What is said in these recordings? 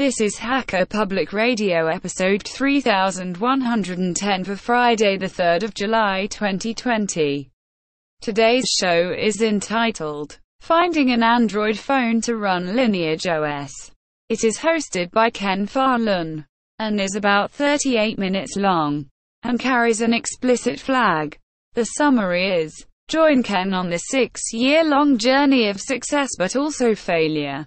This is Hacker Public Radio episode 3110 for Friday the 3rd of July 2020. Today's show is entitled Finding an Android Phone to Run Lineage OS. It is hosted by Ken Fallon and is about 38 minutes long and carries an explicit flag. The summary is Join Ken on this six year long journey of success but also failure.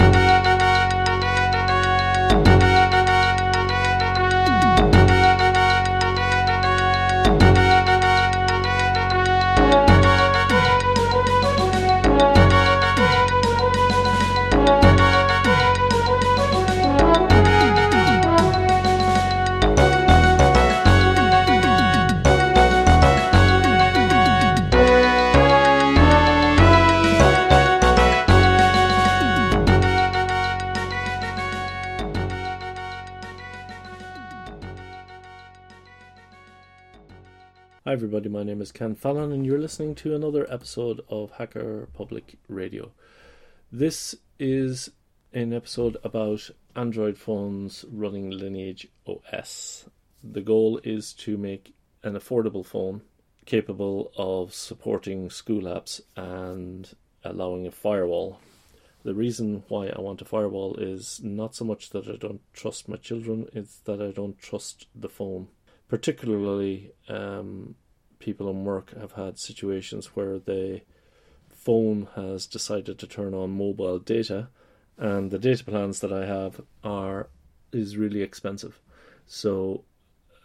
Hi, everybody. My name is Ken Fallon, and you're listening to another episode of Hacker Public Radio. This is an episode about Android phones running Lineage OS. The goal is to make an affordable phone capable of supporting school apps and allowing a firewall. The reason why I want a firewall is not so much that I don't trust my children, it's that I don't trust the phone particularly um, people in work have had situations where the phone has decided to turn on mobile data, and the data plans that I have are is really expensive, so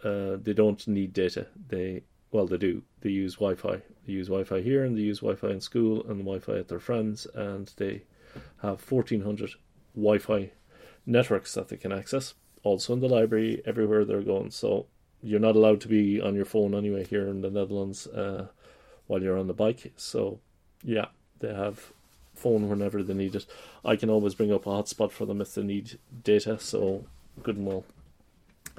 uh, they don't need data. They well, they do. They use Wi-Fi. They use Wi-Fi here, and they use Wi-Fi in school, and Wi-Fi at their friends, and they have fourteen hundred Wi-Fi networks that they can access. Also in the library, everywhere they're going. So you're not allowed to be on your phone anyway here in the Netherlands uh, while you're on the bike. So, yeah, they have phone whenever they need it. I can always bring up a hotspot for them if they need data. So, good and well.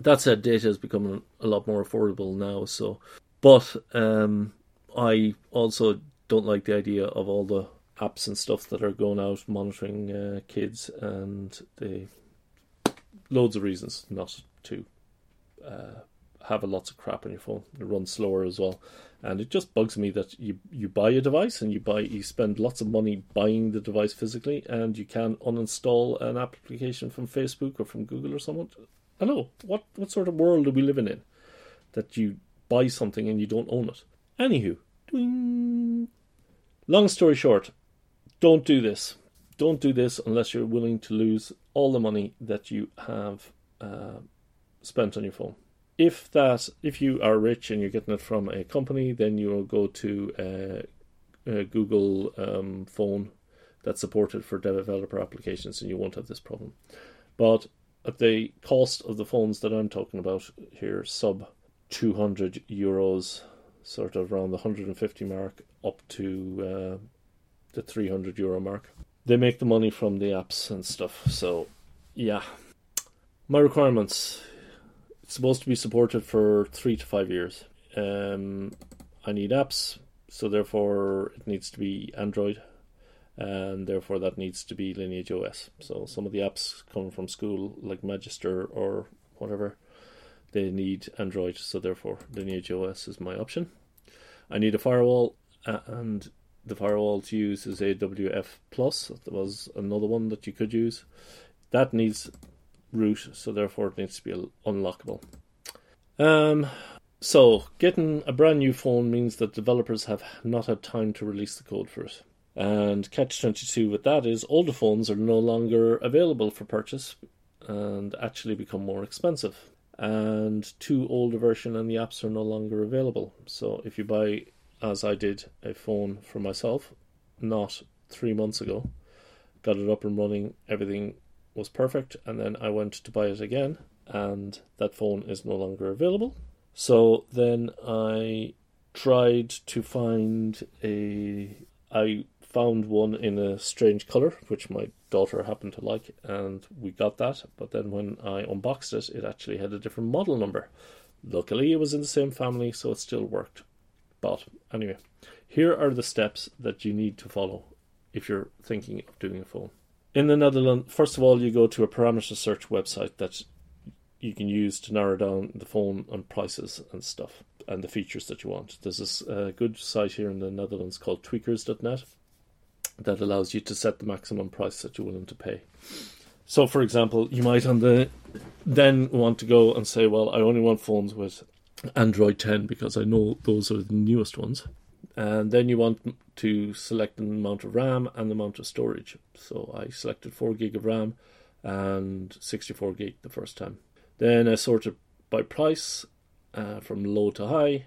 That said, data is becoming a lot more affordable now. So, but um, I also don't like the idea of all the apps and stuff that are going out monitoring uh, kids, and they loads of reasons not to uh, have a lots of crap on your phone. It runs slower as well, and it just bugs me that you you buy a device and you buy you spend lots of money buying the device physically, and you can uninstall an application from Facebook or from Google or someone. Hello, what what sort of world are we living in? That you buy something and you don't own it. Anywho, ding. long story short, don't do this. Don't do this unless you're willing to lose all the money that you have uh, spent on your phone if that if you are rich and you're getting it from a company, then you will go to a, a Google um, phone that's supported for developer applications, and you won't have this problem. But at the cost of the phones that I'm talking about here, sub 200 euros, sort of around the 150 mark, up to uh, the 300 euro mark. They make the money from the apps and stuff. So, yeah. My requirements it's supposed to be supported for three to five years. Um, I need apps, so therefore it needs to be Android, and therefore that needs to be Lineage OS. So some of the apps coming from school, like Magister or whatever, they need Android, so therefore Lineage OS is my option. I need a firewall, and the firewall to use is AFWall Plus. That was another one that you could use. That needs root, so therefore it needs to be unlockable. Um, so getting a brand new phone means that developers have not had time to release the code for it. And catch twenty two with that is older phones are no longer available for purchase and actually become more expensive. And two older version and the apps are no longer available. So if you buy, as I did, a phone for myself, not three months ago, got it up and running, everything was perfect, and then I went to buy it again, and that phone is no longer available. So then I tried to find a. I found one in a strange color, which my daughter happened to like, and we got that. But then when I unboxed it, it actually had a different model number. Luckily, it was in the same family, so it still worked. But anyway, here are the steps that you need to follow if you're thinking of doing a phone. In the Netherlands, first of all, you go to a parameter search website that you can use to narrow down the phone and prices and stuff and the features that you want. There's a uh, good site here in the Netherlands called tweakers.net that allows you to set the maximum price that you're willing to pay. So, for example, you might on the then want to go and say, well, I only want phones with Android 10 because I know those are the newest ones. And then you want to select the amount of RAM and the amount of storage. So I selected 4 gig of RAM and 64 gig the first time. Then I sorted by price uh, from low to high.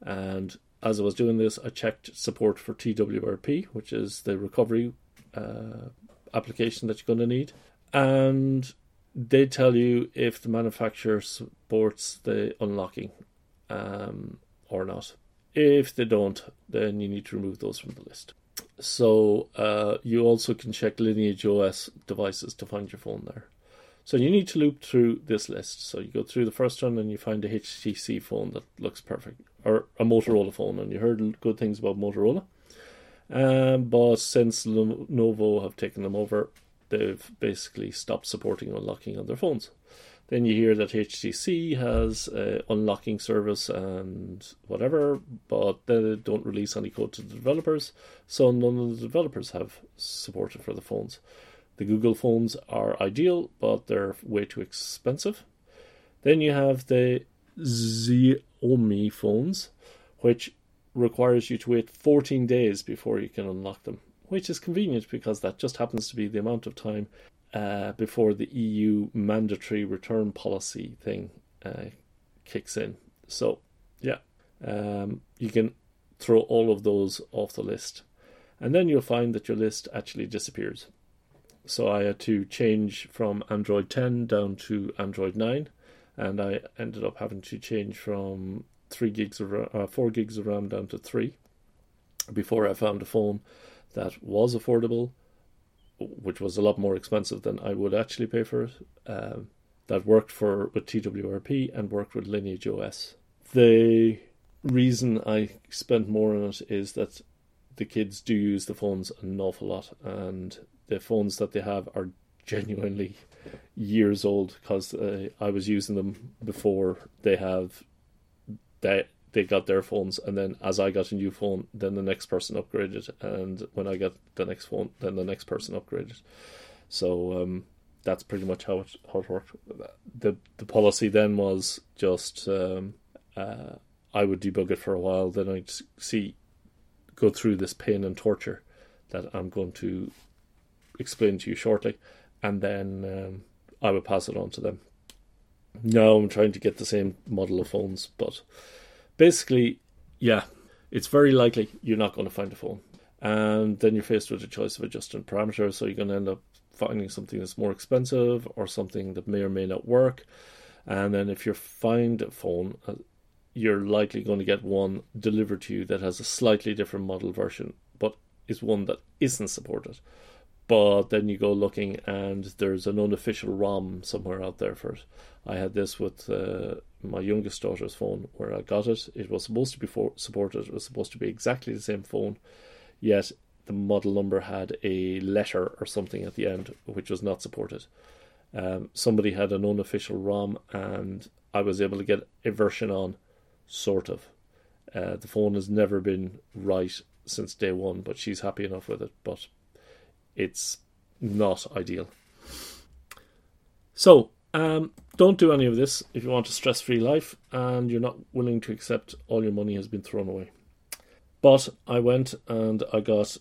And as I was doing this, I checked support for TWRP, which is the recovery uh, application that you're going to need. And they tell you if the manufacturer supports the unlocking um, or not. If they don't, then you need to remove those from the list. So uh, you also can check Lineage OS devices to find your phone there. So you need to loop through this list. So you go through the first one and you find a HTC phone that looks perfect, or a Motorola phone, and you heard good things about Motorola. Um, but since Lenovo have taken them over, they've basically stopped supporting unlocking on their phones. Then you hear that HTC has a unlocking service and whatever, but they don't release any code to the developers, so none of the developers have support for the phones. The Google phones are ideal, but they're way too expensive. Then you have the Xiaomi phones, which requires you to wait 14 days before you can unlock them, which is convenient because that just happens to be the amount of time uh, before the EU mandatory return policy thing uh, kicks in. So, yeah, um, you can throw all of those off the list. And then you'll find that your list actually disappears. So I had to change from Android 10 down to Android 9, and I ended up having to change from three gigs of uh, four gigs of RAM down to three before I found a phone that was affordable, which was a lot more expensive than I would actually pay for it. Um, that worked for with TWRP and worked with Lineage OS. The reason I spent more on it is that the kids do use the phones an awful lot, and the phones that they have are genuinely years old because uh, I was using them before they have they they got their phones and then as I got a new phone then the next person upgraded and when I got the next phone then the next person upgraded so um, that's pretty much how it how it worked the the policy then was just um, uh, I would debug it for a while then I'd see go through this pain and torture that I'm going to explain to you shortly, and then um, I will pass it on to them. Now I'm trying to get the same model of phones, but basically, yeah, it's very likely you're not going to find a phone. And then you're faced with a choice of adjusting parameters, so you're going to end up finding something that's more expensive or something that may or may not work. And then if you find a phone, uh, you're likely going to get one delivered to you that has a slightly different model version, but is one that isn't supported. But then you go looking, and there's an unofficial ROM somewhere out there for it. I had this with uh, my youngest daughter's phone, where I got it. It was supposed to be for- supported. It was supposed to be exactly the same phone, yet the model number had a letter or something at the end, which was not supported. Um, somebody had an unofficial ROM, and I was able to get a version on, sort of. Uh, the phone has never been right since day one, but she's happy enough with it. But it's not ideal. So, um, don't do any of this if you want a stress free life and you're not willing to accept all your money has been thrown away. But I went and I got,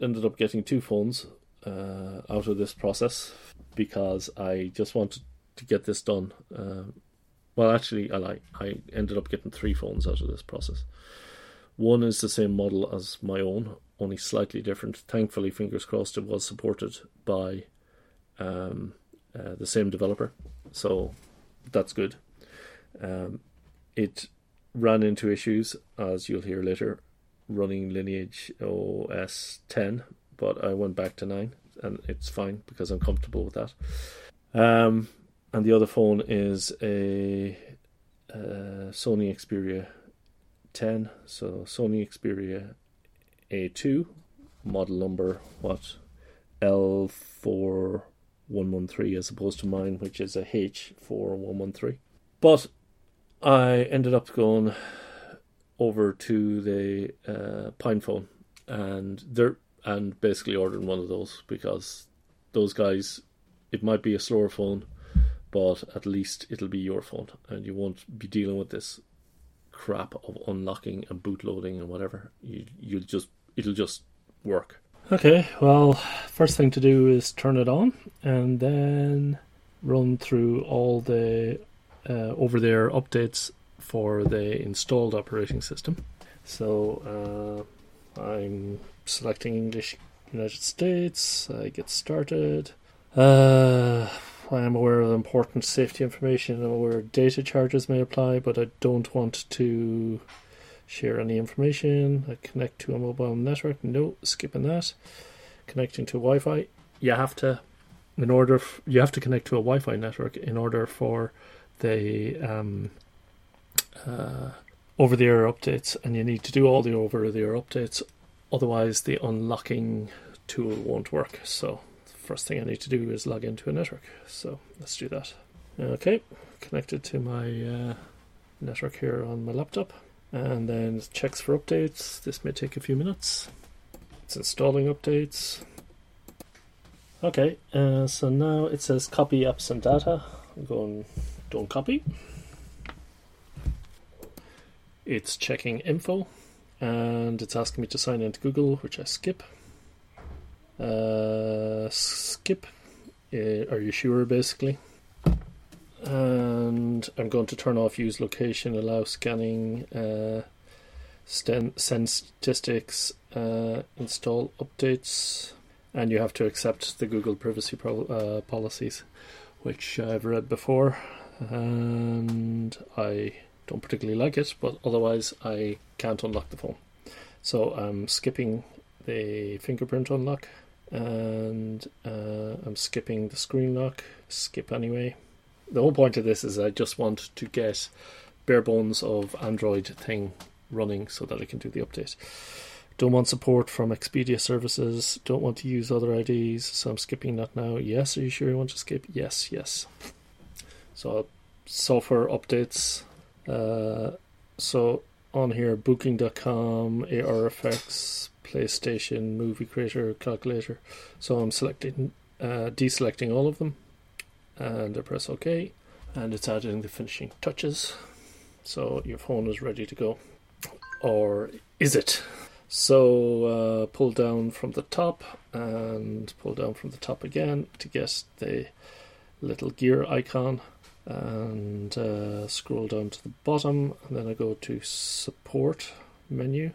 ended up getting two phones uh, out of this process because I just wanted to get this done. Uh, well, actually, I like I ended up getting three phones out of this process. One is the same model as my own, only slightly different. Thankfully, fingers crossed, it was supported by um, uh, the same developer, so that's good. Um, it ran into issues, as you'll hear later, running Lineage OS 10, but I went back to 9, and it's fine because I'm comfortable with that. Um, and the other phone is a, a Sony Xperia 10, so Sony Xperia A2, model number what L4113 as opposed to mine, which is a H4113. But I ended up going over to the uh, PinePhone and they and basically ordering one of those because those guys, it might be a slower phone, but at least it'll be your phone and you won't be dealing with this crap of unlocking and bootloading and whatever. You you'll just it'll just work. Okay, well, first thing to do is turn it on and then run through all the uh, over the air updates for the installed operating system. So uh, I'm selecting English United States. I get started. Uh, I am aware of important safety information. I'm aware data charges may apply, but I don't want to share any information. Connect to a mobile network. No, skipping that. Connecting to Wi-Fi. You have to, in order, you have to connect to a Wi-Fi network in order for the um, uh, over-the-air updates, and you need to do all the over-the-air updates. Otherwise, the unlocking tool won't work. So, first thing I need to do is log into a network. So, let's do that. Okay, connected to my uh, network here on my laptop, and then checks for updates. This may take a few minutes. It's installing updates. Okay, uh, so now it says copy apps and data. I'm going don't copy. It's checking info and it's asking me to sign into Google, which I skip. Uh, skip. Uh, are you sure, basically? And I'm going to turn off use location, allow scanning, uh, sten- send statistics, uh, install updates, and you have to accept the Google privacy pro- uh, policies, which I've read before, and I don't particularly like it, but otherwise I can't unlock the phone. So I'm skipping the fingerprint unlock and uh, I'm skipping the screen lock. Skip anyway. The whole point of this is I just want to get bare bones of Android thing running so that I can do the update. Don't want support from Xperia services. Don't want to use other IDs, so I'm skipping that now. Yes, are you sure you want to skip? Yes, yes. So software updates. Uh, so on here, Booking.com, ARFX, PlayStation, Movie Creator, Calculator. So I'm selecting, uh, deselecting all of them, and I press OK, and it's adding the finishing touches. So your phone is ready to go, or is it? So uh, pull down from the top and pull down from the top again to get the little gear icon. And uh, scroll down to the bottom and then I go to support menu.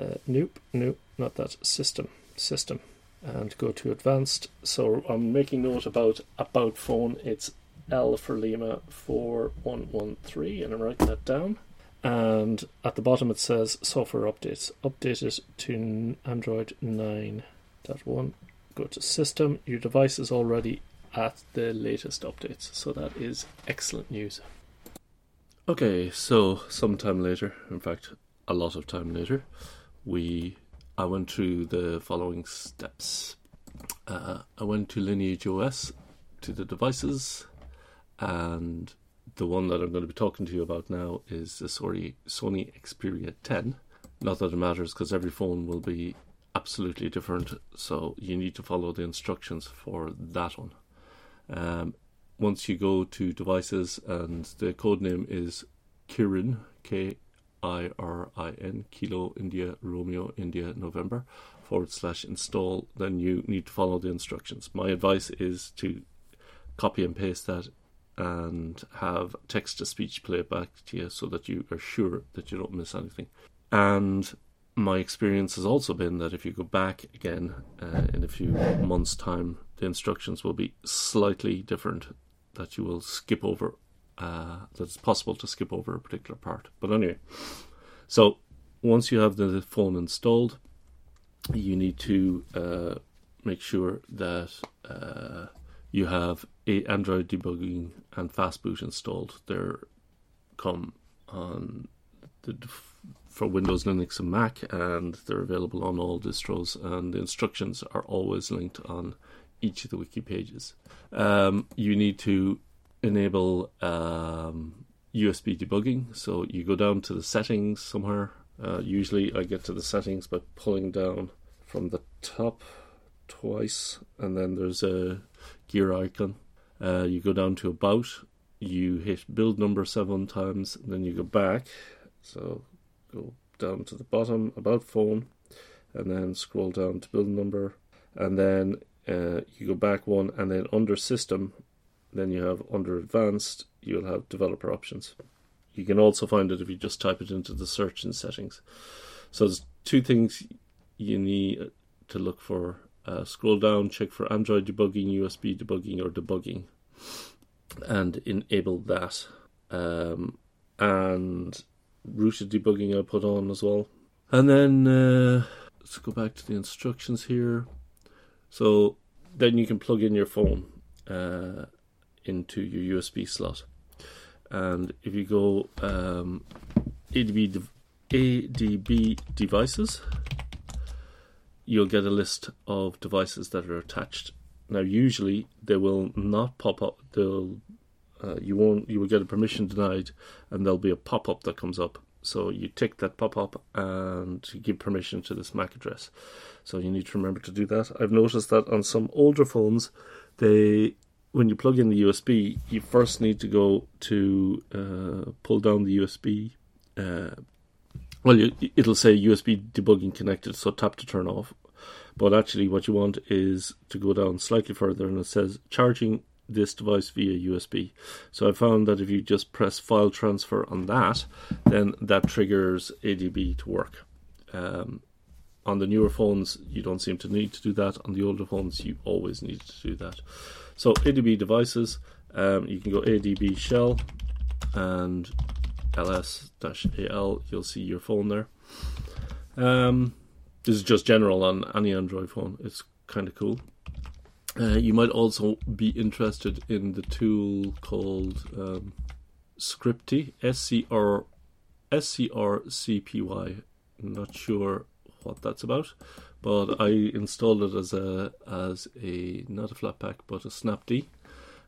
Uh, nope nope not that. System system and go to advanced. So I'm making note about about phone. It's L for Lima 4113 and I'm writing that down. And at the bottom it says software updates. Update it to Android 9.1 go to system. Your device is already at the latest updates. So that is excellent news. Okay, so sometime later, in fact, a lot of time later, we I went through the following steps. Uh, I went to Lineage OS to the devices, and the one that I'm going to be talking to you about now is the Sony Sony Xperia 10. Not that it matters because every phone will be absolutely different, so you need to follow the instructions for that one. Um, once you go to devices and the code name is Kirin, K I R I N, Kilo India Romeo India November forward slash install, then you need to follow the instructions. My advice is to copy and paste that and have text to speech play back to you so that you are sure that you don't miss anything. And my experience has also been that if you go back again uh, in a few months' time, the instructions will be slightly different. That you will skip over. Uh, that it's possible to skip over a particular part. But anyway, so once you have the phone installed, you need to uh, make sure that uh, you have a Android debugging and fastboot installed. They're come on the, for Windows, Linux, and Mac, and they're available on all distros. And the instructions are always linked on each of the wiki pages. Um, you need to enable um, USB debugging. So you go down to the settings somewhere. Uh, usually, I get to the settings by pulling down from the top twice, and then there's a gear icon. Uh, you go down to About, you hit build number seven times, then you go back. So go down to the bottom, About Phone, and then scroll down to build number, and then uh, you go back one, and then under System, then you have under Advanced, you'll have Developer Options. You can also find it if you just type it into the search and settings. So there's two things you need to look for. Uh, scroll down, check for Android debugging, USB debugging, or debugging, and enable that. Um, and rooted debugging I put on as well. And then uh, let's go back to the instructions here. So then you can plug in your phone uh, into your USB slot. And if you go um, ADB, ADB devices, you'll get a list of devices that are attached. Now, usually they will not pop up. They'll uh, you won't. You will get a permission denied, and there'll be a pop up that comes up. So you tick that pop up and give permission to this MAC address. So you need to remember to do that. I've noticed that on some older phones, they when you plug in the USB, you first need to go to uh, pull down the USB. Uh, well, you, it'll say USB debugging connected, so tap to turn off. But actually, what you want is to go down slightly further, and it says charging this device via USB. So I found that if you just press file transfer on that, then that triggers ADB to work. Um, on the newer phones, you don't seem to need to do that. On the older phones, you always need to do that. So ADB devices, um, you can go ADB shell and ls-al. You'll see your phone there. Um, this is just general on any Android phone. It's kind of cool. Uh, you might also be interested in the tool called um, Scripty, S C R S C R C P Y. Not sure what that's about, but I installed it as a as a not a Flatpak but a Snapd,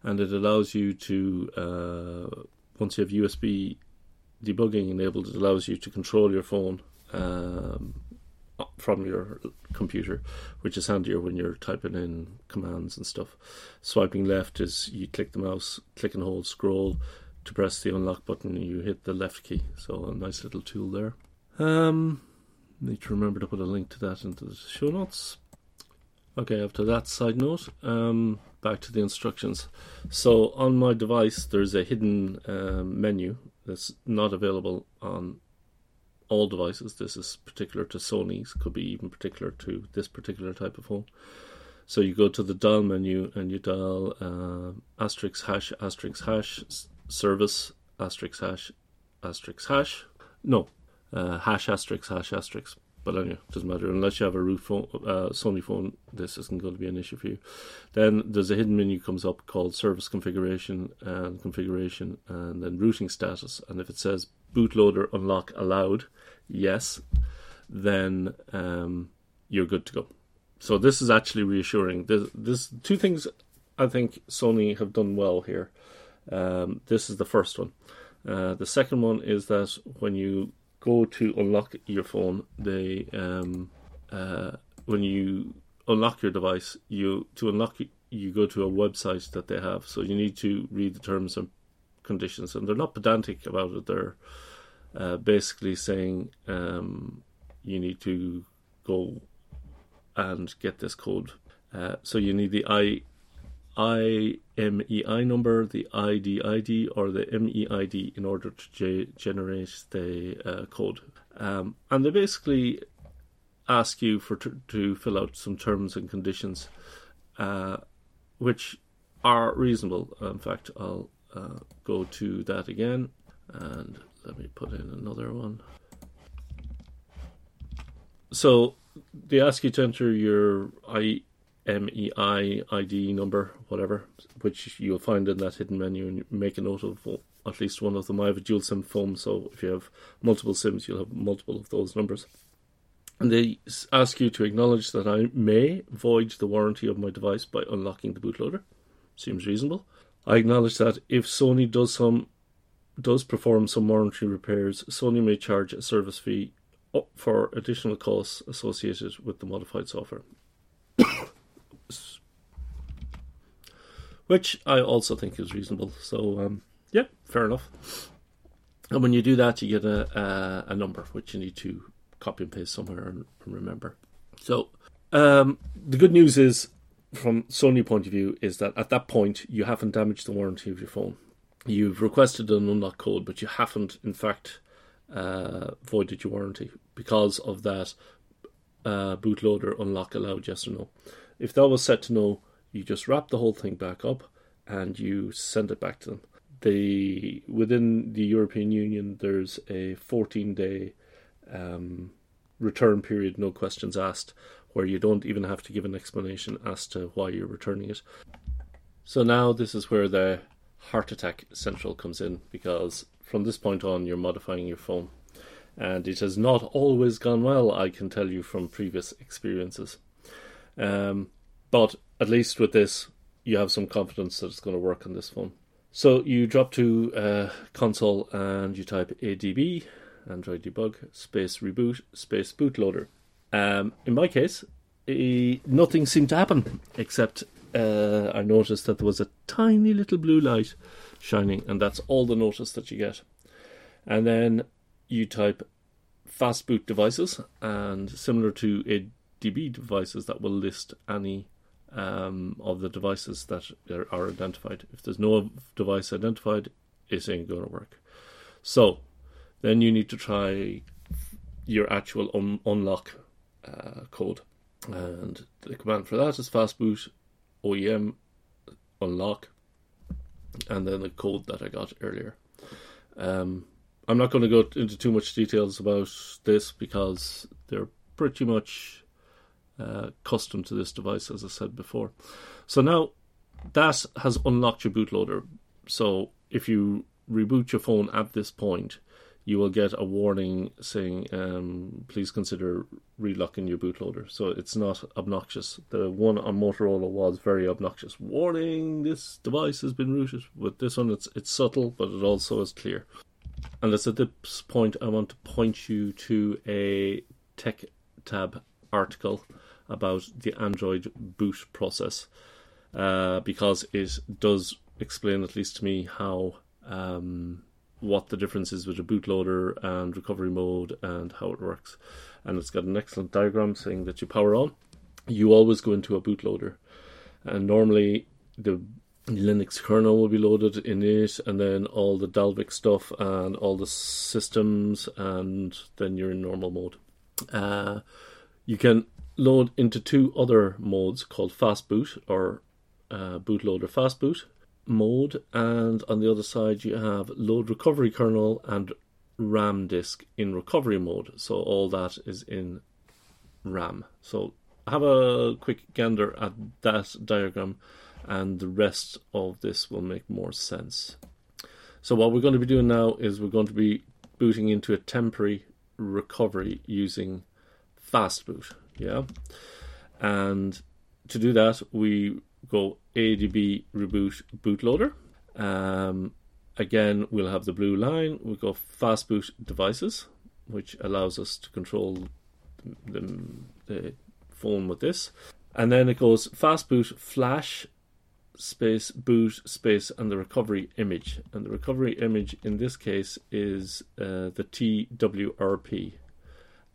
and it allows you to uh, once you have USB debugging enabled, it allows you to control your phone um, from your computer, which is handier when you're typing in commands and stuff. Swiping left is you click the mouse, click and hold scroll to press the unlock button, you hit the left key. So a nice little tool there. Um, need to remember to put a link to that into the show notes. Okay, after that side note, um, back to the instructions. So on my device, there's a hidden um, menu that's not available on all devices. This is particular to Sony's, could be even particular to this particular type of phone. So you go to the dial menu and you dial uh, asterisk hash asterisk hash service asterisk hash asterisk hash. No, uh, hash asterisk hash asterisk. But anyway, doesn't matter unless you have a root phone, uh, Sony phone. This isn't going to be an issue for you. Then there's a hidden menu comes up called service configuration and configuration, and then routing status. And if it says bootloader unlock allowed, yes, then um, you're good to go. So this is actually reassuring. There's, this two things I think Sony have done well here. Um, this is the first one. Uh, the second one is that when you go to unlock your phone, they um, uh, when you unlock your device, you to unlock you go to a website that they have. So you need to read the terms and conditions, and they're not pedantic about it. They're uh, basically saying um, you need to go and get this code. Uh, so you need the I IMEI number, the IDID, or the MEID in order to ge- generate the uh, code. Um, and they basically ask you for t- to fill out some terms and conditions, uh, which are reasonable. In fact, I'll uh, go to that again and let me put in another one. so they ask you to enter your IMEI ID number, whatever, which you'll find in that hidden menu, and make a note of at least one of them. I have a dual SIM phone, so if you have multiple SIMs, you'll have multiple of those numbers. And they ask you to acknowledge that I may void the warranty of my device by unlocking the bootloader. Seems reasonable. I acknowledge that if Sony does some does perform some warranty repairs, Sony may charge a service fee for additional costs associated with the modified software. Which I also think is reasonable. So, um, yeah, fair enough. And when you do that, you get a, a, a number which you need to copy and paste somewhere and, and remember. So, um, the good news is, from Sony point of view, is that at that point you haven't damaged the warranty of your phone. You've requested an unlock code, but you haven't, in fact, uh, voided your warranty because of that uh, bootloader unlock allowed yes or no. If that was set to no, you just wrap the whole thing back up and you send it back to them. The within the European Union, there's a 14 day um, return period, no questions asked, where you don't even have to give an explanation as to why you're returning it. So now this is where the heart attack central comes in because from this point on you're modifying your phone. And it has not always gone well, I can tell you from previous experiences. Um, but at least with this, you have some confidence that it's going to work on this phone. So you drop to uh, console and you type ADB, Android debug, space reboot, space bootloader. Um, in my case, nothing seemed to happen except uh, I noticed that there was a tiny little blue light shining, and that's all the notice that you get. And then you type fast boot devices, and similar to ADB devices, that will list any um, of the devices that are, identified. If there's no device identified, it ain't going to work. So then you need to try your actual un- unlock uh, code. And the command for that is fastboot OEM unlock, and then the code that I got earlier. Um, I'm not going to go into too much details about this because they're pretty much uh, custom to this device, as I said before. So now that has unlocked your bootloader. So if you reboot your phone at this point, you will get a warning saying, um, please consider relocking your bootloader. So it's not obnoxious. The one on Motorola was very obnoxious. Warning, this device has been rooted. With this one, it's, it's subtle, but it also is clear. And it's at this point I want to point you to a Tech Tab article about the Android boot process uh, because it does explain, at least to me, how um, what the difference is with a bootloader and recovery mode and how it works. And it's got an excellent diagram saying that you power on, you always go into a bootloader, and normally the Linux kernel will be loaded in it, and then all the Dalvik stuff and all the systems, and then you're in normal mode. Uh, you can load into two other modes called fast boot or uh, bootloader fast boot mode, and on the other side you have load recovery kernel and RAM disk in recovery mode. So all that is in RAM. So have a quick gander at that diagram, and the rest of this will make more sense. So what we're going to be doing now is we're going to be booting into a temporary recovery using fastboot. Yeah, and to do that we go ADB reboot bootloader. Um, again, we'll have the blue line. We'll go fastboot devices, which allows us to control the, the phone with this. And then it goes fast boot flash space boot space and the recovery image. And the recovery image in this case is uh, the TWRP.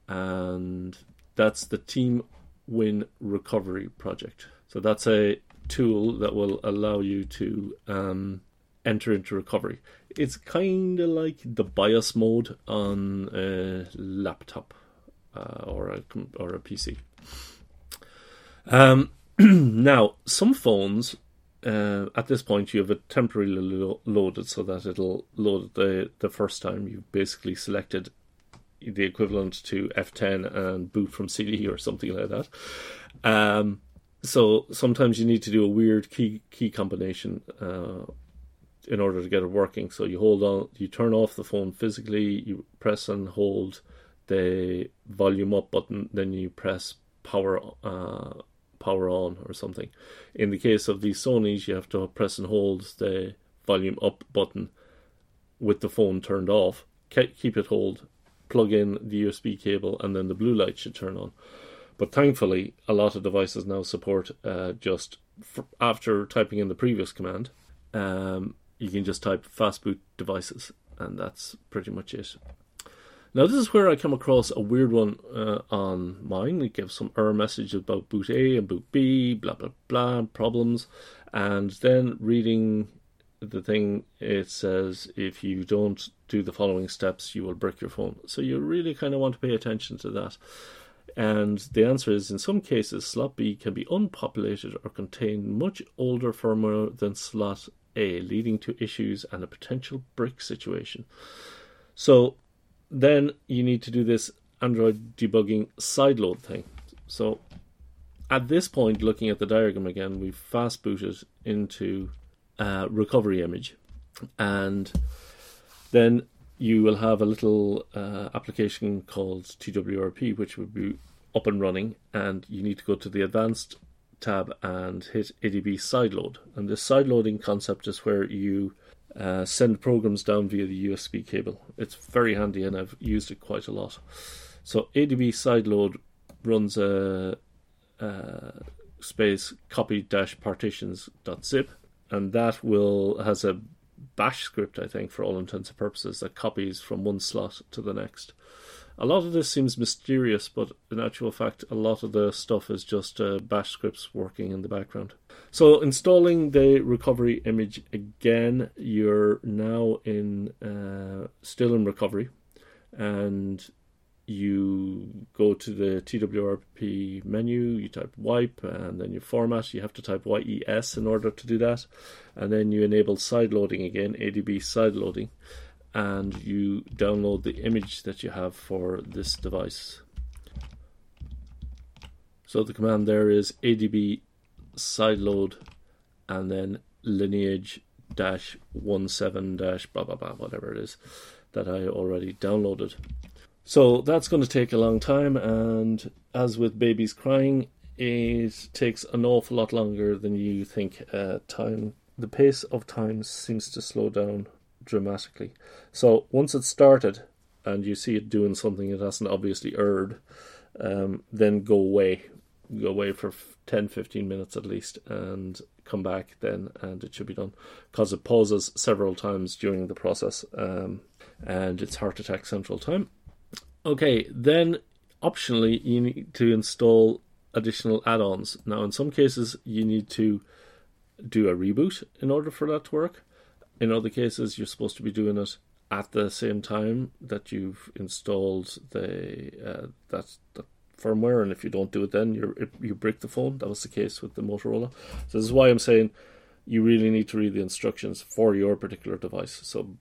And that's the Team Win Recovery Project. So that's a tool that will allow you to um, enter into recovery. It's kind of like the BIOS mode on a laptop uh, or a or a PC. Um, now, some phones uh, at this point you have it temporarily lo- loaded so that it'll load the the first time you've basically selected the equivalent to F10 and boot from CD or something like that. Um, so sometimes you need to do a weird key key combination uh, in order to get it working. So you hold on, you turn off the phone physically, you press and hold the volume up button, then you press power uh, power on or something. In the case of these Sony's, you have to press and hold the volume up button with the phone turned off. Keep it hold, plug in the USB cable, and then the blue light should turn on. But thankfully, a lot of devices now support uh, just f- after typing in the previous command, um, you can just type fastboot devices, and that's pretty much it. Now, this is where I come across a weird one uh, on mine. It gives some error message about boot A and boot B, blah blah blah, problems, and then reading the thing, it says if you don't do the following steps, you will brick your phone. So you really kind of want to pay attention to that. And the answer is in some cases, slot B can be unpopulated or contain much older firmware than slot A, leading to issues and a potential brick situation. So then you need to do this Android debugging sideload thing. So at this point, looking at the diagram again, we've fast booted into a recovery image. And then you will have a little uh, application called TWRP, which will be up and running, and you need to go to the advanced tab and hit ADB sideload. And this sideloading concept is where you uh, send programs down via the USB cable. It's very handy, and I've used it quite a lot. So ADB sideload runs a, a space copy dash partitions dot zip, and that will has a bash script, I think, for all intents and purposes, that copies from one slot to the next. A lot of this seems mysterious, but in actual fact, a lot of the stuff is just uh, bash scripts working in the background. So, installing the recovery image again, you're now in uh, still in recovery, and you go to the TWRP menu, you type wipe, and then you format. You have to type YES in order to do that. And then you enable side loading again, ADB side loading, and you download the image that you have for this device. So the command there is ADB sideload and then lineage dash one seven dash blah blah blah whatever it is that I already downloaded. So that's going to take a long time, and as with babies crying, it takes an awful lot longer than you think. Uh, time, the pace of time seems to slow down dramatically. So once it's started, and you see it doing something it hasn't obviously erred, um, then go away, go away for 10 15 minutes at least, and come back then, and it should be done because it pauses several times during the process, um, and it's heart attack central time Okay, then optionally you need to install additional add-ons. Now, in some cases, you need to do a reboot in order for that to work. In other cases, you're supposed to be doing it at the same time that you've installed the uh, that, that firmware, and if you don't do it, then you you break the phone. That was the case with the Motorola. So this is why I'm saying you really need to read the instructions for your particular device. So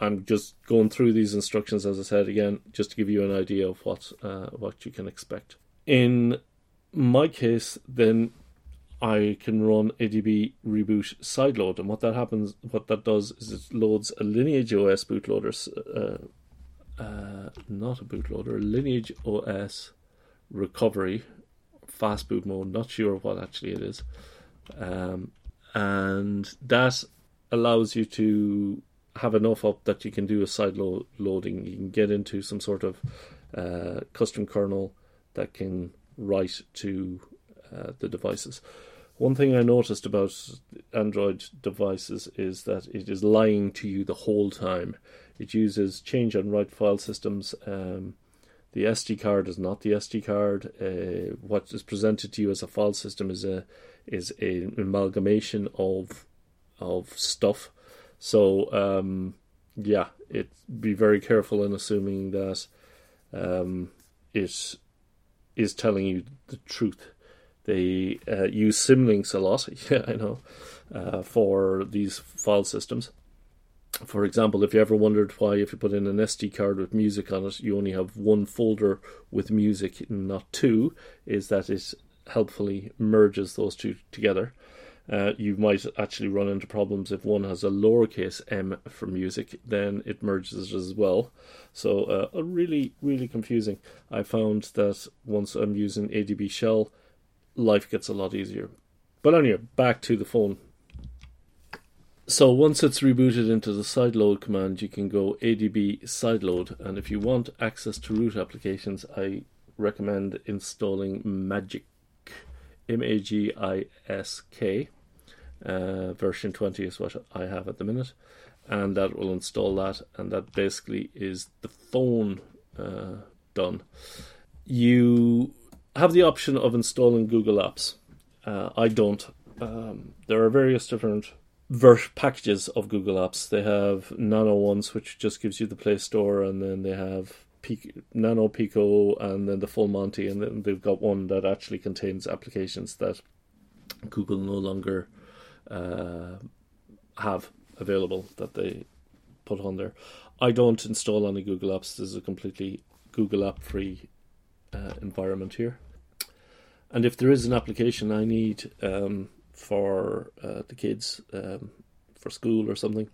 I'm just going through these instructions, as I said again, just to give you an idea of what uh, what you can expect. In my case, then I can run ADB reboot sideload, and what that happens, what that does is it loads a Lineage OS bootloader, uh, uh, not a bootloader, Lineage OS recovery, fast boot mode. Not sure what actually it is, um, and that allows you to have enough up that you can do a side lo- loading. You can get into some sort of uh, custom kernel that can write to uh, the devices. One thing I noticed about Android devices is that it is lying to you the whole time. It uses change and write file systems. Um, the SD card is not the SD card. Uh, what is presented to you as a file system is a is an amalgamation of of stuff so um, yeah, it be very careful in assuming that um, it is telling you the truth. They uh, use symlinks a lot, yeah, I know, uh, for these file systems. For example, if you ever wondered why, if you put in an SD card with music on it, you only have one folder with music, not two, is that it helpfully merges those two together. Uh, you might actually run into problems if one has a lowercase m for music, then it merges as well. So, uh, really, really confusing. I found that once I'm using ADB shell, life gets a lot easier. But anyway, back to the phone. So once it's rebooted into the sideload command, you can go adb sideload, and if you want access to root applications, I recommend installing Magisk, M A G I S K. Uh, version 20 is what I have at the minute, and that will install that, and that basically is the phone uh, done. You have the option of installing Google Apps. Uh, I don't. Um, there are various different vert packages of Google Apps. They have Nano ones, which just gives you the Play Store, and then they have Nano Pico, and then the Full Monty, and then they've got one that actually contains applications that Google no longer uh, have available that they put on there. I don't install any Google Apps. This is a completely Google app free uh, environment here. And if there is an application I need um, for uh, the kids um, for school or something,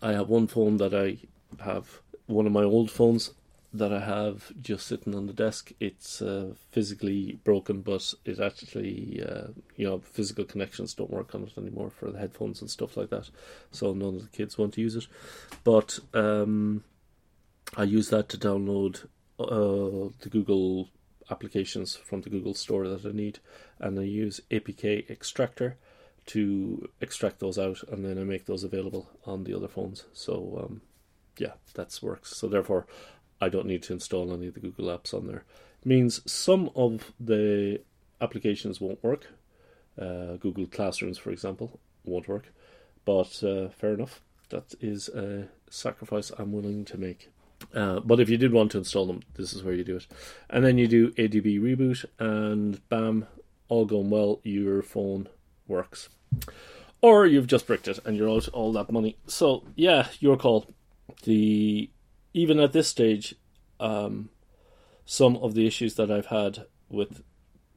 I have one phone that I have, one of my old phones that I have just sitting on the desk. It's uh, physically broken, but it actually, uh, you know, physical connections don't work on it anymore for the headphones and stuff like that. So none of the kids want to use it. But um, I use that to download uh, the Google applications from the Google Store that I need, and I use APK extractor to extract those out, and then I make those available on the other phones. So um, yeah, that works. So therefore, I don't need to install any of the Google apps on there. It means some of the applications won't work. Uh, Google Classrooms, for example, won't work. But uh, fair enough. That is a sacrifice I'm willing to make. Uh, but if you did want to install them, this is where you do it. And then you do ADB reboot, and bam, all going well, your phone works. Or you've just bricked it and you're out all that money. So, yeah, your call. The Even at this stage, um, some of the issues that I've had with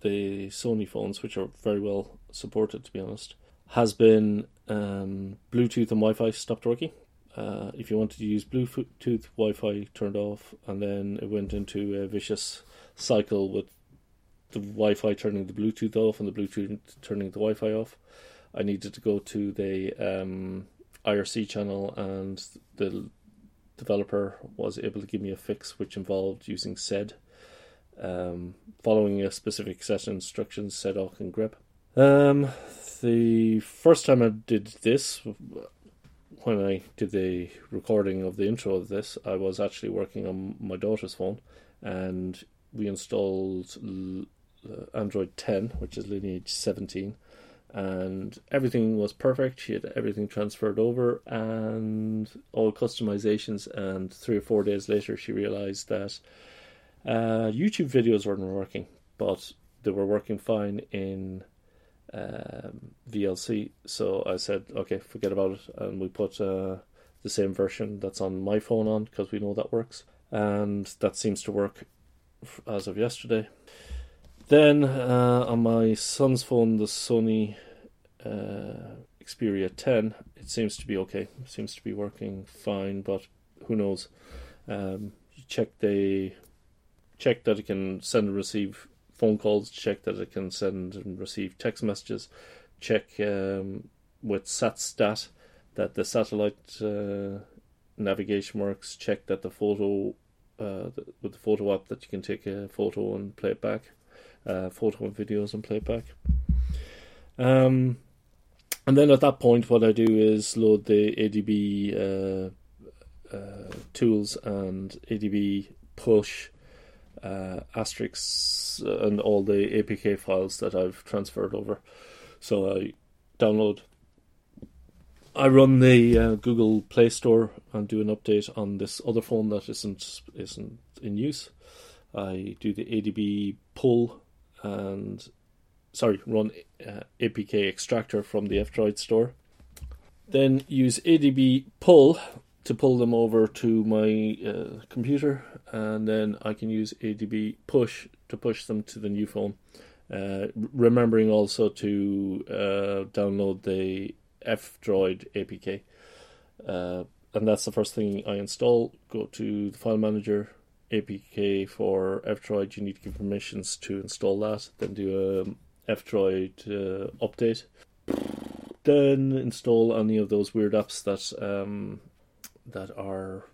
the Sony phones, which are very well supported, to be honest, has been um, Bluetooth and Wi Fi stopped working. Uh, if you wanted to use Bluetooth Wi-Fi turned off, and then it went into a vicious cycle with the Wi-Fi turning the Bluetooth off and the Bluetooth turning the Wi-Fi off. I needed to go to the um, IRC channel, and the developer was able to give me a fix, which involved using SED, um, following a specific set of instructions, SEDOC and grep. Um, the first time I did this, when I did the recording of the intro of this, I was actually working on my daughter's phone, and we installed uh, Android 10, which is Lineage 17, and everything was perfect. She had everything transferred over and all customizations. And three or four days later, she realized that uh, YouTube videos weren't working, but they were working fine in um, VLC. So I said, okay, forget about it, and we put uh, the same version that's on my phone on because we know that works, and that seems to work as of yesterday. Then uh, on my son's phone, the Sony uh, Xperia 10, it seems to be okay. It seems to be working fine, but who knows? Um, check the check that it can send and receive phone calls, check that it can send and receive text messages, check um, with SatStat that the satellite uh, navigation works, check that the photo uh, with the photo app that you can take a photo and play it back, uh, photo and videos and play it back. Um, and then at that point, what I do is load the ADB uh, uh, tools and ADB push uh, asterisks and all the APK files that I've transferred over. So I download. I run the uh, Google Play Store and do an update on this other phone that isn't isn't in use. I do the ADB pull and sorry run uh, APK extractor from the F-Droid store. then use ADB pull to pull them over to my uh, computer, and then I can use ADB push to push them to the new phone. Uh, remembering also to uh, download the F Droid APK. Uh, and that's the first thing I install. Go to the file manager, APK for F Droid. You need to give permissions to install that. Then do a F Droid uh, update. Then install any of those weird apps that um, that are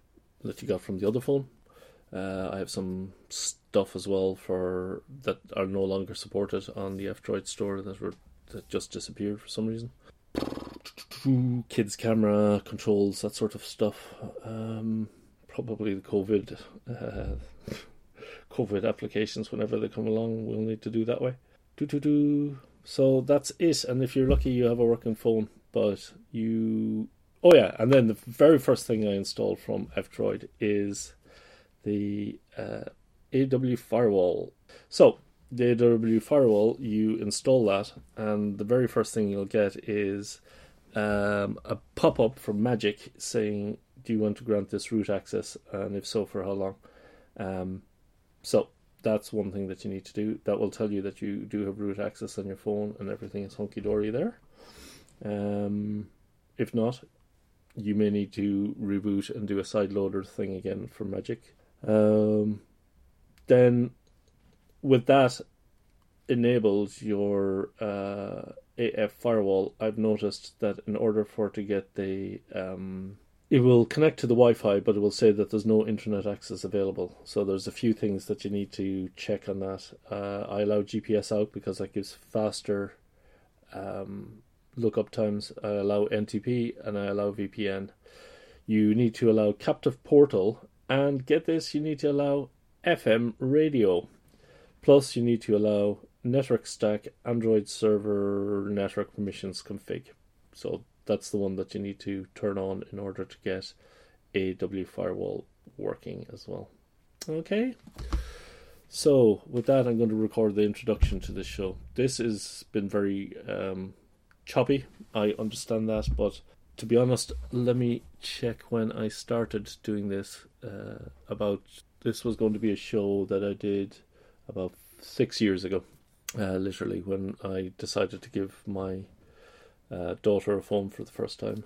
that you got from the other phone. Uh, I have some stuff as well for that are no longer supported on the F Droid store that were that just disappeared for some reason. Kids camera controls that sort of stuff. Um, probably the COVID uh, COVID applications whenever they come along, we'll need to do that way. Do do do. So that's it. And if you're lucky, you have a working phone. But you, oh yeah, and then the very first thing I installed from F Droid is the uh, AW firewall. So the AW firewall, you install that, and the very first thing you'll get is um, a pop up from Magisk saying, "Do you want to grant this root access, and if so, for how long?" Um, so that's one thing that you need to do. That will tell you that you do have root access on your phone, and everything is hunky dory there. Um, if not, you may need to reboot and do a side loader thing again for Magisk. Um, then, with that enabled your uh, AF firewall, I've noticed that in order for it to get the um, it will connect to the Wi-Fi, but it will say that there's no internet access available. So there's a few things that you need to check on that. Uh, I allow GPS out because that gives faster um, lookup times. I allow NTP and I allow VPN. You need to allow captive portal and get this, you need to allow FM radio. Plus, you need to allow network stack Android server network permissions config. So that's the one that you need to turn on in order to get AW firewall working as well. Okay. So with that, I'm going to record the introduction to this show. This has been very um, choppy. I understand that, but to be honest, let me check when I started doing this. Uh, about this was going to be a show that I did about six years ago, uh, literally when I decided to give my uh, daughter of phone for the first time.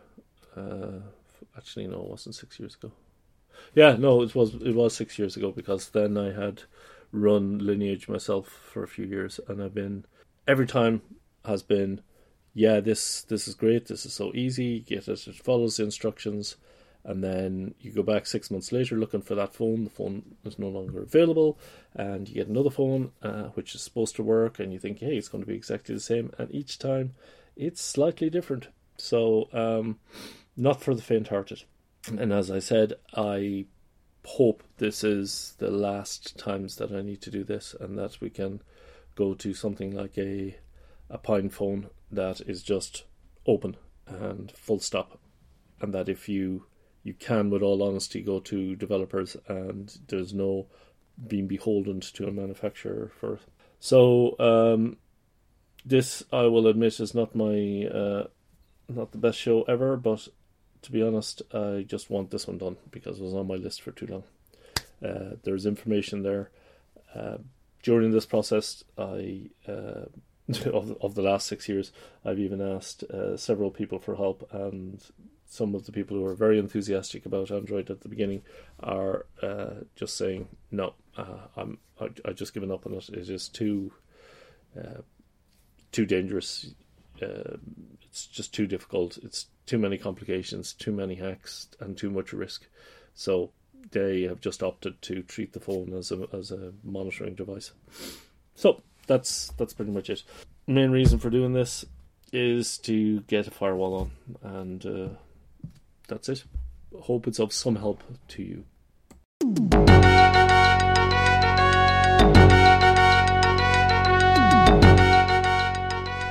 Uh, actually, no, it wasn't six years ago. Yeah, no, it was it was six years ago because then I had run Lineage myself for a few years, and I've been every time has been, yeah, this this is great, this is so easy, get it, it follows the instructions, and then you go back six months later looking for that phone. The phone is no longer available, and you get another phone uh, which is supposed to work, and you think, hey, it's going to be exactly the same, and each time it's slightly different. So, um, not for the faint-hearted. And as I said, I hope this is the last times that I need to do this, and that we can go to something like a a PinePhone that is just open and full stop, and that if you you can, with all honesty, go to developers and there's no being beholden to a manufacturer for. So um, this, I will admit, is not my uh, not the best show ever, but to be honest, I just want this one done because it was on my list for too long. Uh, there's information there. Uh, during this process, I uh, of, of the last six years, I've even asked uh, several people for help, and some of the people who were very enthusiastic about Android at the beginning are uh, just saying no. Uh, I'm I, I just given up on it. It is too too dangerous. Uh, it's just too difficult. It's too many complications, too many hacks, and too much risk. So they have just opted to treat the phone as a as a monitoring device. So that's that's pretty much it. Main reason for doing this is to get a firewall on, and uh, that's it. Hope it's of some help to you.